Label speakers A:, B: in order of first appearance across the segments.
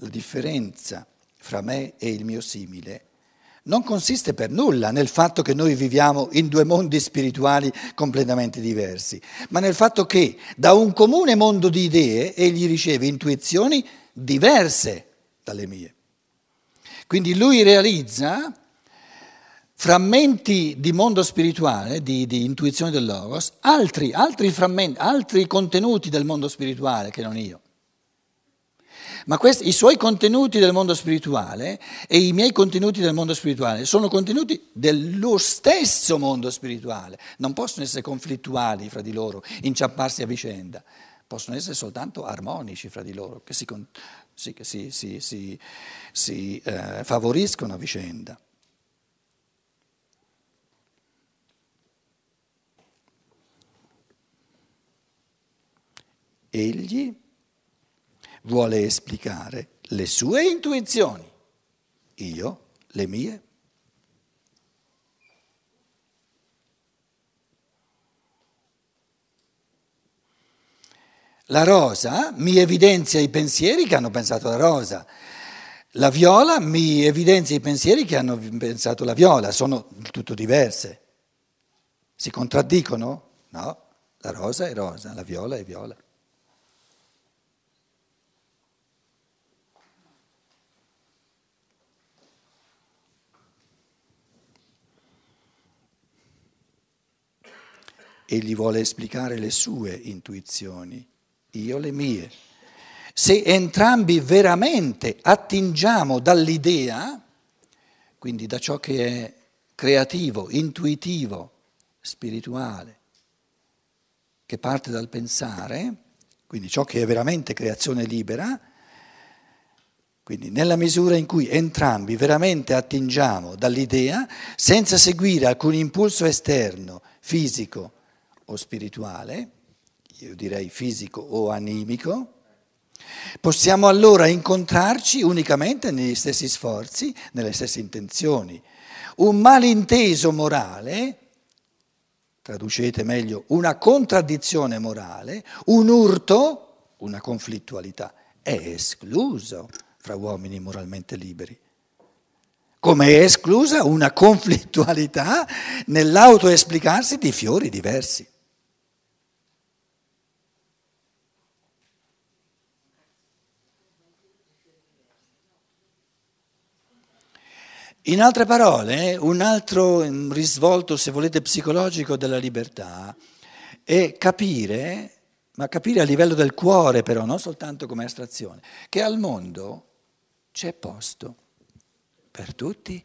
A: la differenza fra me e il mio simile non consiste per nulla nel fatto che noi viviamo in due mondi spirituali completamente diversi, ma nel fatto che da un comune mondo di idee egli riceve intuizioni diverse dalle mie. Quindi lui realizza frammenti di mondo spirituale, di, di intuizione del Logos, altri, altri frammenti, altri contenuti del mondo spirituale che non io. Ma questi, i suoi contenuti del mondo spirituale e i miei contenuti del mondo spirituale sono contenuti dello stesso mondo spirituale, non possono essere conflittuali fra di loro, inciamparsi a vicenda, possono essere soltanto armonici fra di loro, che si, che si, si, si eh, favoriscono a vicenda. Egli vuole esplicare le sue intuizioni, io le mie. La rosa mi evidenzia i pensieri che hanno pensato la rosa. La viola mi evidenzia i pensieri che hanno pensato la viola, sono tutto diverse. Si contraddicono? No, la rosa è rosa, la viola è viola. Egli vuole esplicare le sue intuizioni, io le mie. Se entrambi veramente attingiamo dall'idea, quindi da ciò che è creativo, intuitivo, spirituale, che parte dal pensare, quindi ciò che è veramente creazione libera, quindi nella misura in cui entrambi veramente attingiamo dall'idea, senza seguire alcun impulso esterno, fisico, o spirituale, io direi fisico o animico, possiamo allora incontrarci unicamente negli stessi sforzi, nelle stesse intenzioni. Un malinteso morale, traducete meglio, una contraddizione morale, un urto, una conflittualità, è escluso fra uomini moralmente liberi come è esclusa una conflittualità nell'autoesplicarsi di fiori diversi. In altre parole, un altro risvolto, se volete, psicologico della libertà è capire, ma capire a livello del cuore però, non soltanto come astrazione, che al mondo c'è posto per tutti.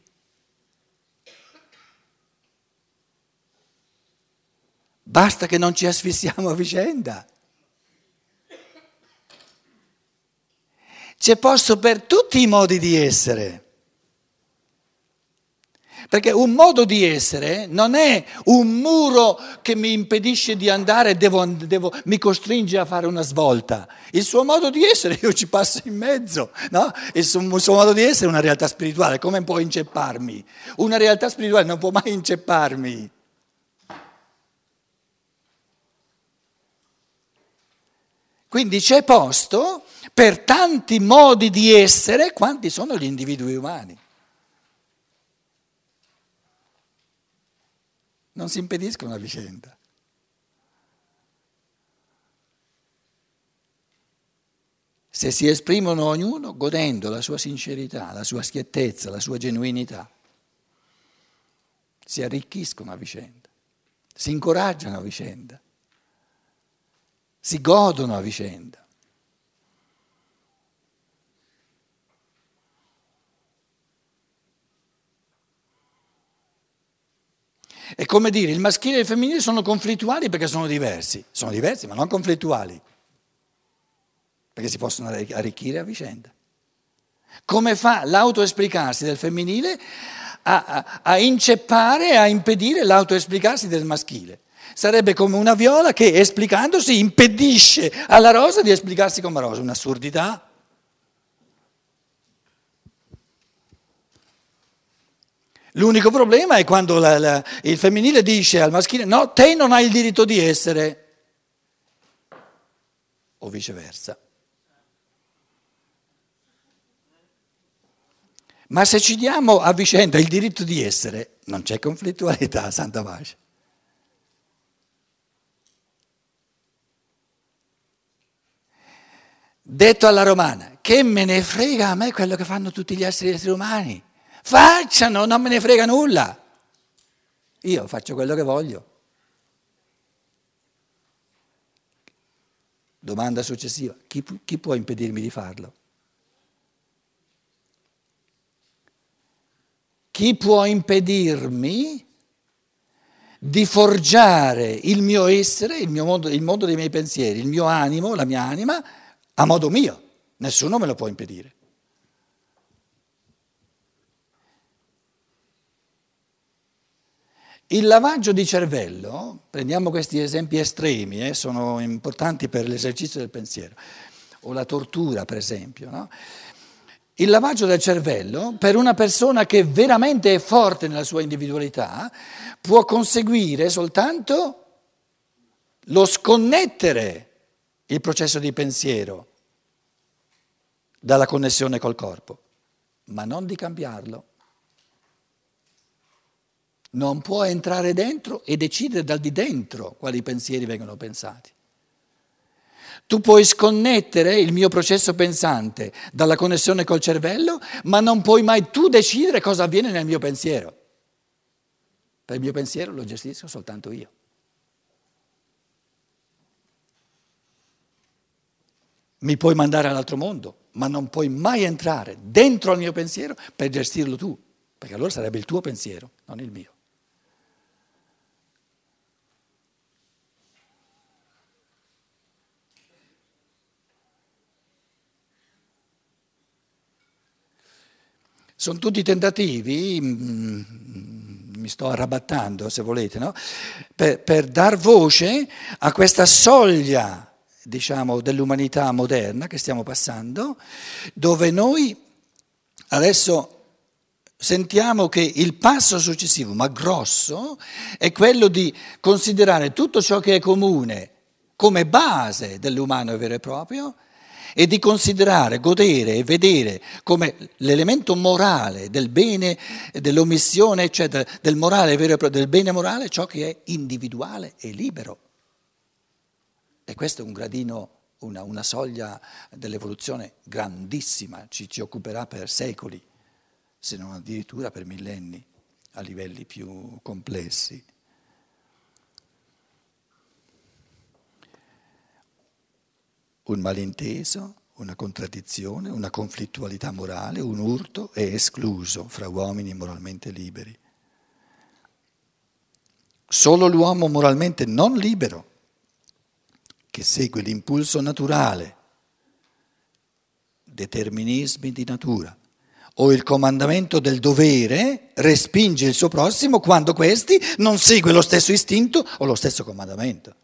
A: Basta che non ci asfissiamo a vicenda. C'è posto per tutti i modi di essere. Perché un modo di essere non è un muro che mi impedisce di andare, devo, devo, mi costringe a fare una svolta. Il suo modo di essere io ci passo in mezzo, no? Il suo, il suo modo di essere è una realtà spirituale, come può incepparmi? Una realtà spirituale non può mai incepparmi. Quindi c'è posto per tanti modi di essere quanti sono gli individui umani. Non si impediscono a vicenda. Se si esprimono ognuno godendo la sua sincerità, la sua schiettezza, la sua genuinità, si arricchiscono a vicenda, si incoraggiano a vicenda, si godono a vicenda. È come dire, il maschile e il femminile sono conflittuali perché sono diversi, sono diversi ma non conflittuali, perché si possono arricchire a vicenda. Come fa l'autoesplicarsi del femminile a, a, a inceppare e a impedire l'autoesplicarsi del maschile? Sarebbe come una viola che esplicandosi impedisce alla rosa di esplicarsi come rosa, un'assurdità. L'unico problema è quando la, la, il femminile dice al maschile no, te non hai il diritto di essere, o viceversa. Ma se ci diamo a vicenda il diritto di essere, non c'è conflittualità, santa pace. Detto alla romana, che me ne frega a me quello che fanno tutti gli altri esseri umani? Facciano, non me ne frega nulla. Io faccio quello che voglio. Domanda successiva, chi, chi può impedirmi di farlo? Chi può impedirmi di forgiare il mio essere, il, mio mondo, il mondo dei miei pensieri, il mio animo, la mia anima, a modo mio? Nessuno me lo può impedire. Il lavaggio di cervello, prendiamo questi esempi estremi, eh, sono importanti per l'esercizio del pensiero, o la tortura per esempio. No? Il lavaggio del cervello, per una persona che veramente è forte nella sua individualità, può conseguire soltanto lo sconnettere il processo di pensiero dalla connessione col corpo, ma non di cambiarlo non può entrare dentro e decidere dal di dentro quali pensieri vengono pensati. Tu puoi sconnettere il mio processo pensante dalla connessione col cervello, ma non puoi mai tu decidere cosa avviene nel mio pensiero. Per il mio pensiero lo gestisco soltanto io. Mi puoi mandare all'altro mondo, ma non puoi mai entrare dentro al mio pensiero per gestirlo tu, perché allora sarebbe il tuo pensiero, non il mio. Sono tutti tentativi, mm, mi sto arrabattando se volete, no? per, per dar voce a questa soglia diciamo, dell'umanità moderna che stiamo passando, dove noi adesso sentiamo che il passo successivo, ma grosso, è quello di considerare tutto ciò che è comune come base dell'umano vero e proprio e di considerare, godere e vedere come l'elemento morale del bene, dell'omissione, eccetera, del morale vero e proprio, del bene morale, ciò che è individuale e libero. E questo è un gradino, una, una soglia dell'evoluzione grandissima, ci, ci occuperà per secoli, se non addirittura per millenni, a livelli più complessi. Un malinteso, una contraddizione, una conflittualità morale, un urto è escluso fra uomini moralmente liberi. Solo l'uomo moralmente non libero, che segue l'impulso naturale, determinismi di natura, o il comandamento del dovere, respinge il suo prossimo quando questi non segue lo stesso istinto o lo stesso comandamento.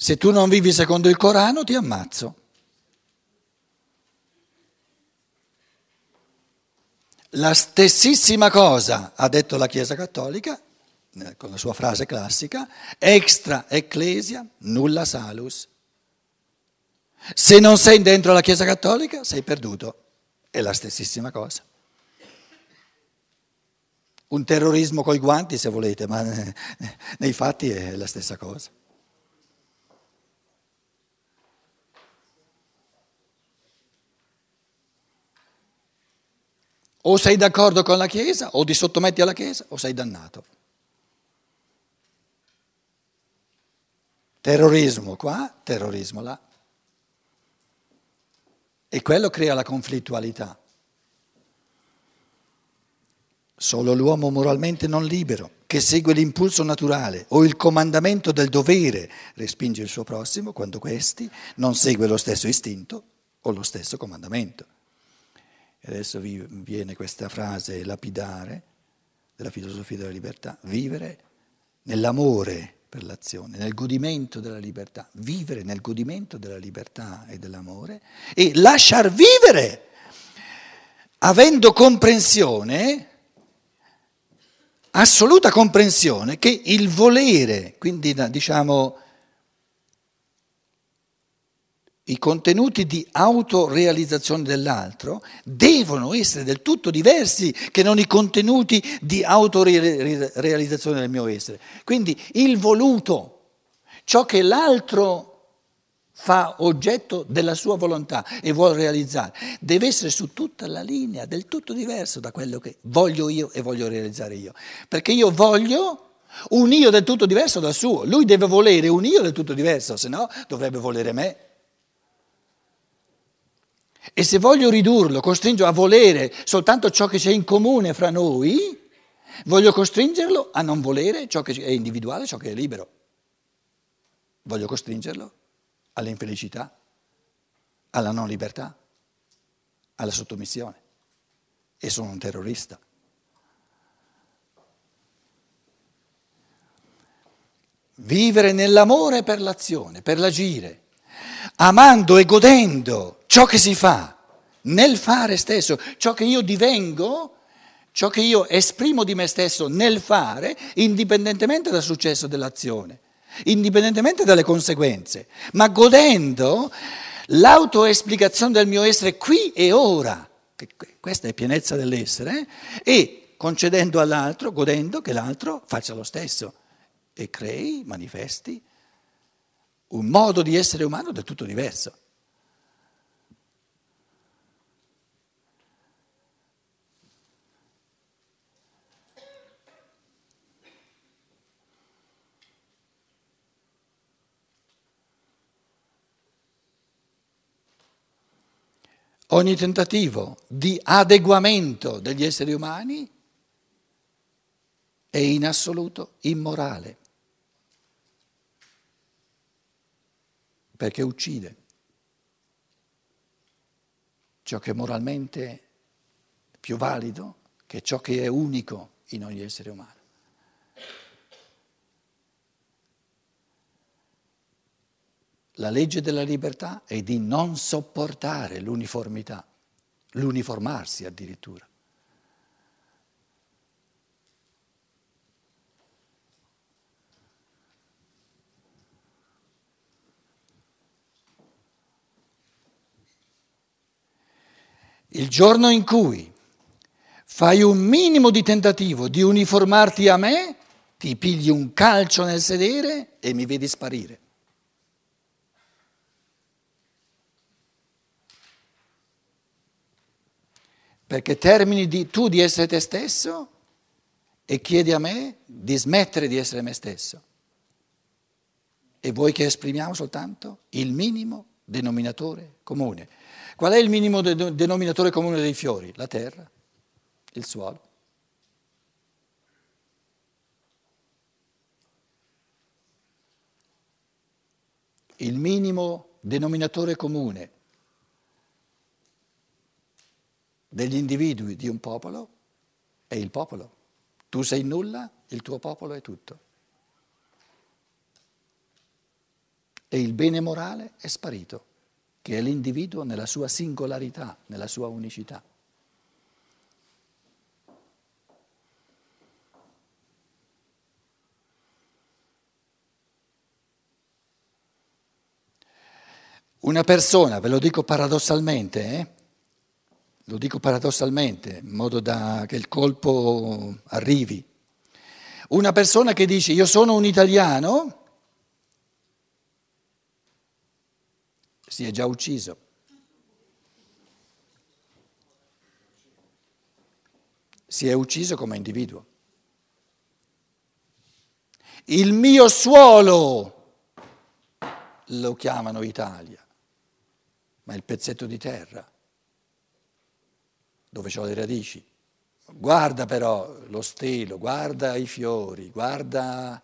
A: Se tu non vivi secondo il Corano ti ammazzo. La stessissima cosa ha detto la Chiesa Cattolica, eh, con la sua frase classica, extra ecclesia nulla salus. Se non sei dentro la Chiesa Cattolica sei perduto. È la stessissima cosa. Un terrorismo coi guanti se volete, ma eh, nei fatti è la stessa cosa. O sei d'accordo con la Chiesa, o ti sottometti alla Chiesa, o sei dannato. Terrorismo qua, terrorismo là. E quello crea la conflittualità. Solo l'uomo moralmente non libero, che segue l'impulso naturale o il comandamento del dovere, respinge il suo prossimo quando questi non segue lo stesso istinto o lo stesso comandamento. Adesso vi viene questa frase lapidare della filosofia della libertà, vivere nell'amore per l'azione, nel godimento della libertà, vivere nel godimento della libertà e dell'amore e lasciar vivere, avendo comprensione, assoluta comprensione, che il volere, quindi diciamo i contenuti di autorealizzazione dell'altro devono essere del tutto diversi che non i contenuti di autorealizzazione del mio essere. Quindi il voluto, ciò che l'altro fa oggetto della sua volontà e vuole realizzare, deve essere su tutta la linea, del tutto diverso da quello che voglio io e voglio realizzare io. Perché io voglio un io del tutto diverso dal suo, lui deve volere un io del tutto diverso, se no dovrebbe volere me. E se voglio ridurlo, costringo a volere soltanto ciò che c'è in comune fra noi, voglio costringerlo a non volere ciò che è individuale, ciò che è libero. Voglio costringerlo all'infelicità, alla non libertà, alla sottomissione. E sono un terrorista. Vivere nell'amore per l'azione, per l'agire, amando e godendo ciò che si fa, nel fare stesso, ciò che io divengo, ciò che io esprimo di me stesso nel fare, indipendentemente dal successo dell'azione, indipendentemente dalle conseguenze, ma godendo l'autoesplicazione del mio essere qui e ora, questa è pienezza dell'essere, eh? e concedendo all'altro, godendo che l'altro faccia lo stesso e crei, manifesti un modo di essere umano del tutto diverso. Ogni tentativo di adeguamento degli esseri umani è in assoluto immorale, perché uccide ciò che è moralmente più valido, che ciò che è unico in ogni essere umano. La legge della libertà è di non sopportare l'uniformità, l'uniformarsi addirittura. Il giorno in cui fai un minimo di tentativo di uniformarti a me, ti pigli un calcio nel sedere e mi vedi sparire. Perché termini di, tu di essere te stesso e chiedi a me di smettere di essere me stesso. E vuoi che esprimiamo soltanto il minimo denominatore comune. Qual è il minimo de- denominatore comune dei fiori? La terra, il suolo. Il minimo denominatore comune degli individui di un popolo è il popolo. Tu sei nulla, il tuo popolo è tutto. E il bene morale è sparito, che è l'individuo nella sua singolarità, nella sua unicità. Una persona, ve lo dico paradossalmente, eh, lo dico paradossalmente, in modo da che il colpo arrivi. Una persona che dice io sono un italiano si è già ucciso. Si è ucciso come individuo. Il mio suolo lo chiamano Italia, ma il pezzetto di terra dove ho le radici. Guarda però lo stelo, guarda i fiori, guarda,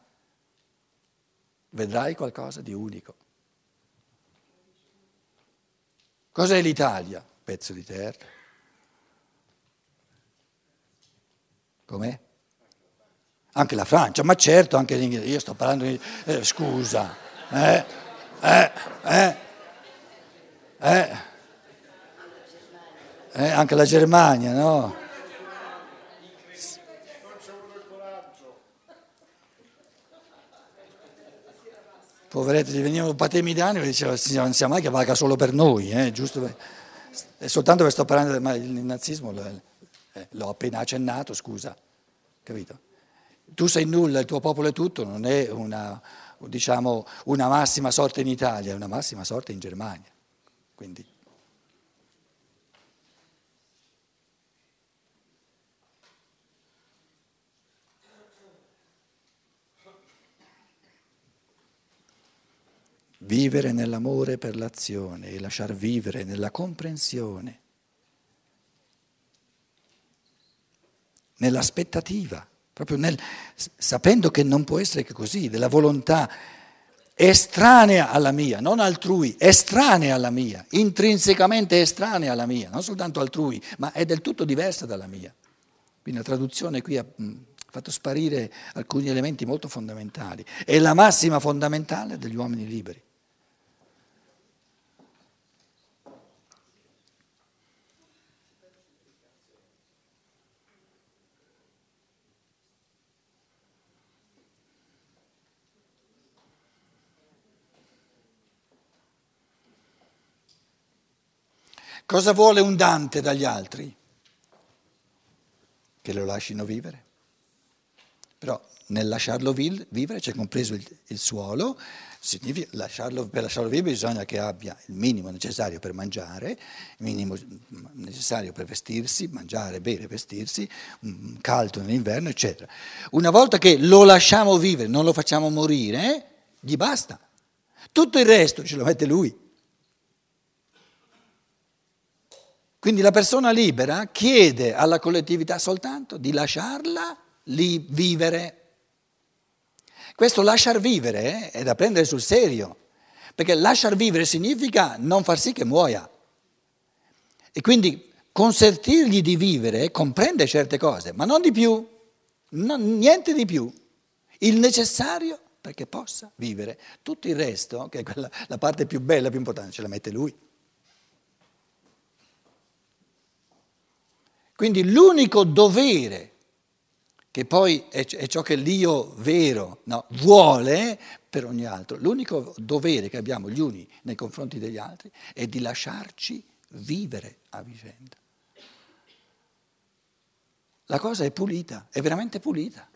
A: vedrai qualcosa di unico. Cos'è l'Italia? Pezzo di terra. Com'è? Anche la Francia, ma certo, anche l'Inghilterra. Io sto parlando di... Eh, scusa. Eh, eh, eh, eh eh, anche la Germania, no? poveretti, gli venivano patemi d'animo e diceva non sia mai che valga solo per noi, eh, giusto? Per... È soltanto che sto parlando del nazismo, eh, l'ho appena accennato, scusa, capito? Tu sei nulla, il tuo popolo è tutto, non è una, diciamo, una massima sorte in Italia, è una massima sorte in Germania. Quindi. Vivere nell'amore per l'azione e lasciar vivere nella comprensione, nell'aspettativa, proprio nel, sapendo che non può essere che così, della volontà estranea alla mia, non altrui, estranea alla mia, intrinsecamente estranea alla mia, non soltanto altrui, ma è del tutto diversa dalla mia. Quindi la traduzione qui ha fatto sparire alcuni elementi molto fondamentali. È la massima fondamentale degli uomini liberi. Cosa vuole un Dante dagli altri? Che lo lasciano vivere. Però nel lasciarlo vivere c'è compreso il, il suolo, lasciarlo, per lasciarlo vivere bisogna che abbia il minimo necessario per mangiare, il minimo necessario per vestirsi, mangiare, bere, vestirsi, caldo nell'inverno, eccetera. Una volta che lo lasciamo vivere, non lo facciamo morire, gli basta. Tutto il resto ce lo mette lui. Quindi la persona libera chiede alla collettività soltanto di lasciarla lì vivere. Questo lasciar vivere è da prendere sul serio, perché lasciar vivere significa non far sì che muoia. E quindi consentirgli di vivere comprende certe cose, ma non di più, non, niente di più. Il necessario perché possa vivere. Tutto il resto, che è quella, la parte più bella, più importante, ce la mette lui. Quindi l'unico dovere, che poi è, ciò che l'io vero no, vuole per ogni altro, l'unico dovere che abbiamo gli uni nei confronti degli altri è di lasciarci vivere a vicenda. La cosa è pulita, è veramente pulita.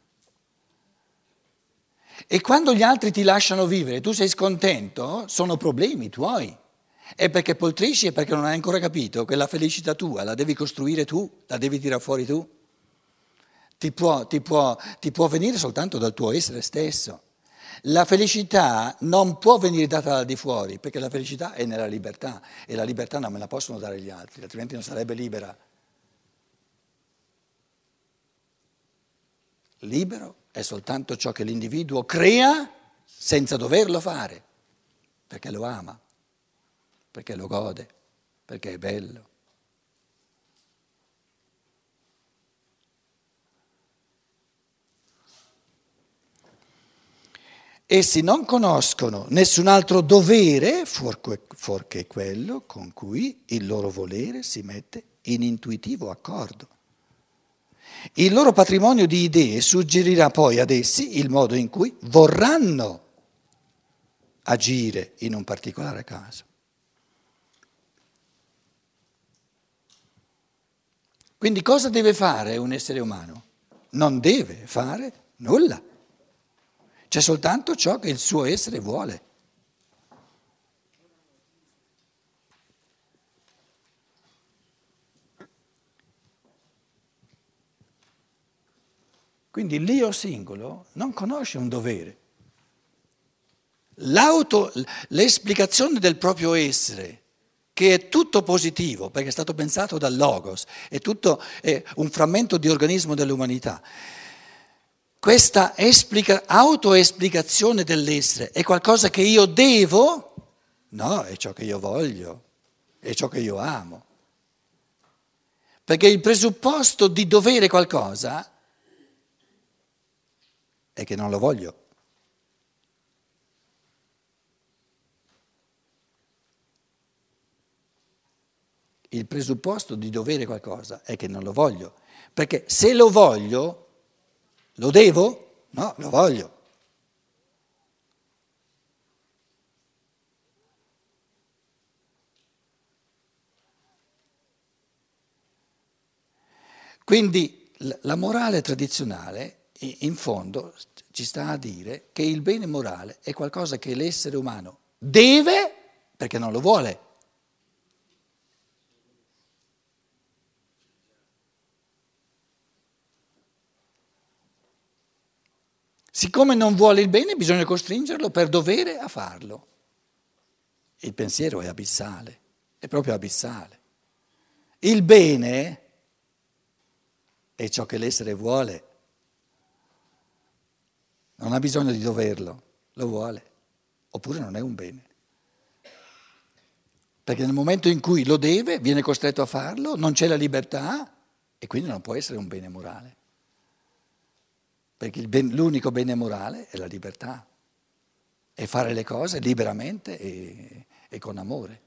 A: E quando gli altri ti lasciano vivere tu sei scontento, sono problemi tuoi. È perché poltrisci e perché non hai ancora capito che la felicità tua la devi costruire tu, la devi tirare fuori tu. Ti può, ti può, ti può venire soltanto dal tuo essere stesso. La felicità non può venire data da di fuori, perché la felicità è nella libertà e la libertà non me la possono dare gli altri, altrimenti non sarebbe libera. Libero è soltanto ciò che l'individuo crea senza doverlo fare, perché lo ama perché lo gode, perché è bello. Essi non conoscono nessun altro dovere fuorché quello con cui il loro volere si mette in intuitivo accordo. Il loro patrimonio di idee suggerirà poi ad essi il modo in cui vorranno agire in un particolare caso. Quindi cosa deve fare un essere umano? Non deve fare nulla. C'è soltanto ciò che il suo essere vuole. Quindi l'io singolo non conosce un dovere. L'auto, l'esplicazione del proprio essere che è tutto positivo, perché è stato pensato dal Logos, è tutto è un frammento di organismo dell'umanità. Questa esplica, autoesplicazione dell'essere è qualcosa che io devo? No, è ciò che io voglio, è ciò che io amo. Perché il presupposto di dovere qualcosa è che non lo voglio. il presupposto di dovere qualcosa è che non lo voglio. Perché se lo voglio, lo devo? No, lo voglio. Quindi la morale tradizionale, in fondo, ci sta a dire che il bene morale è qualcosa che l'essere umano deve perché non lo vuole. Siccome non vuole il bene, bisogna costringerlo per dovere a farlo. Il pensiero è abissale, è proprio abissale. Il bene è ciò che l'essere vuole. Non ha bisogno di doverlo, lo vuole. Oppure non è un bene. Perché nel momento in cui lo deve, viene costretto a farlo, non c'è la libertà e quindi non può essere un bene morale perché ben, l'unico bene morale è la libertà, è fare le cose liberamente e, e con amore.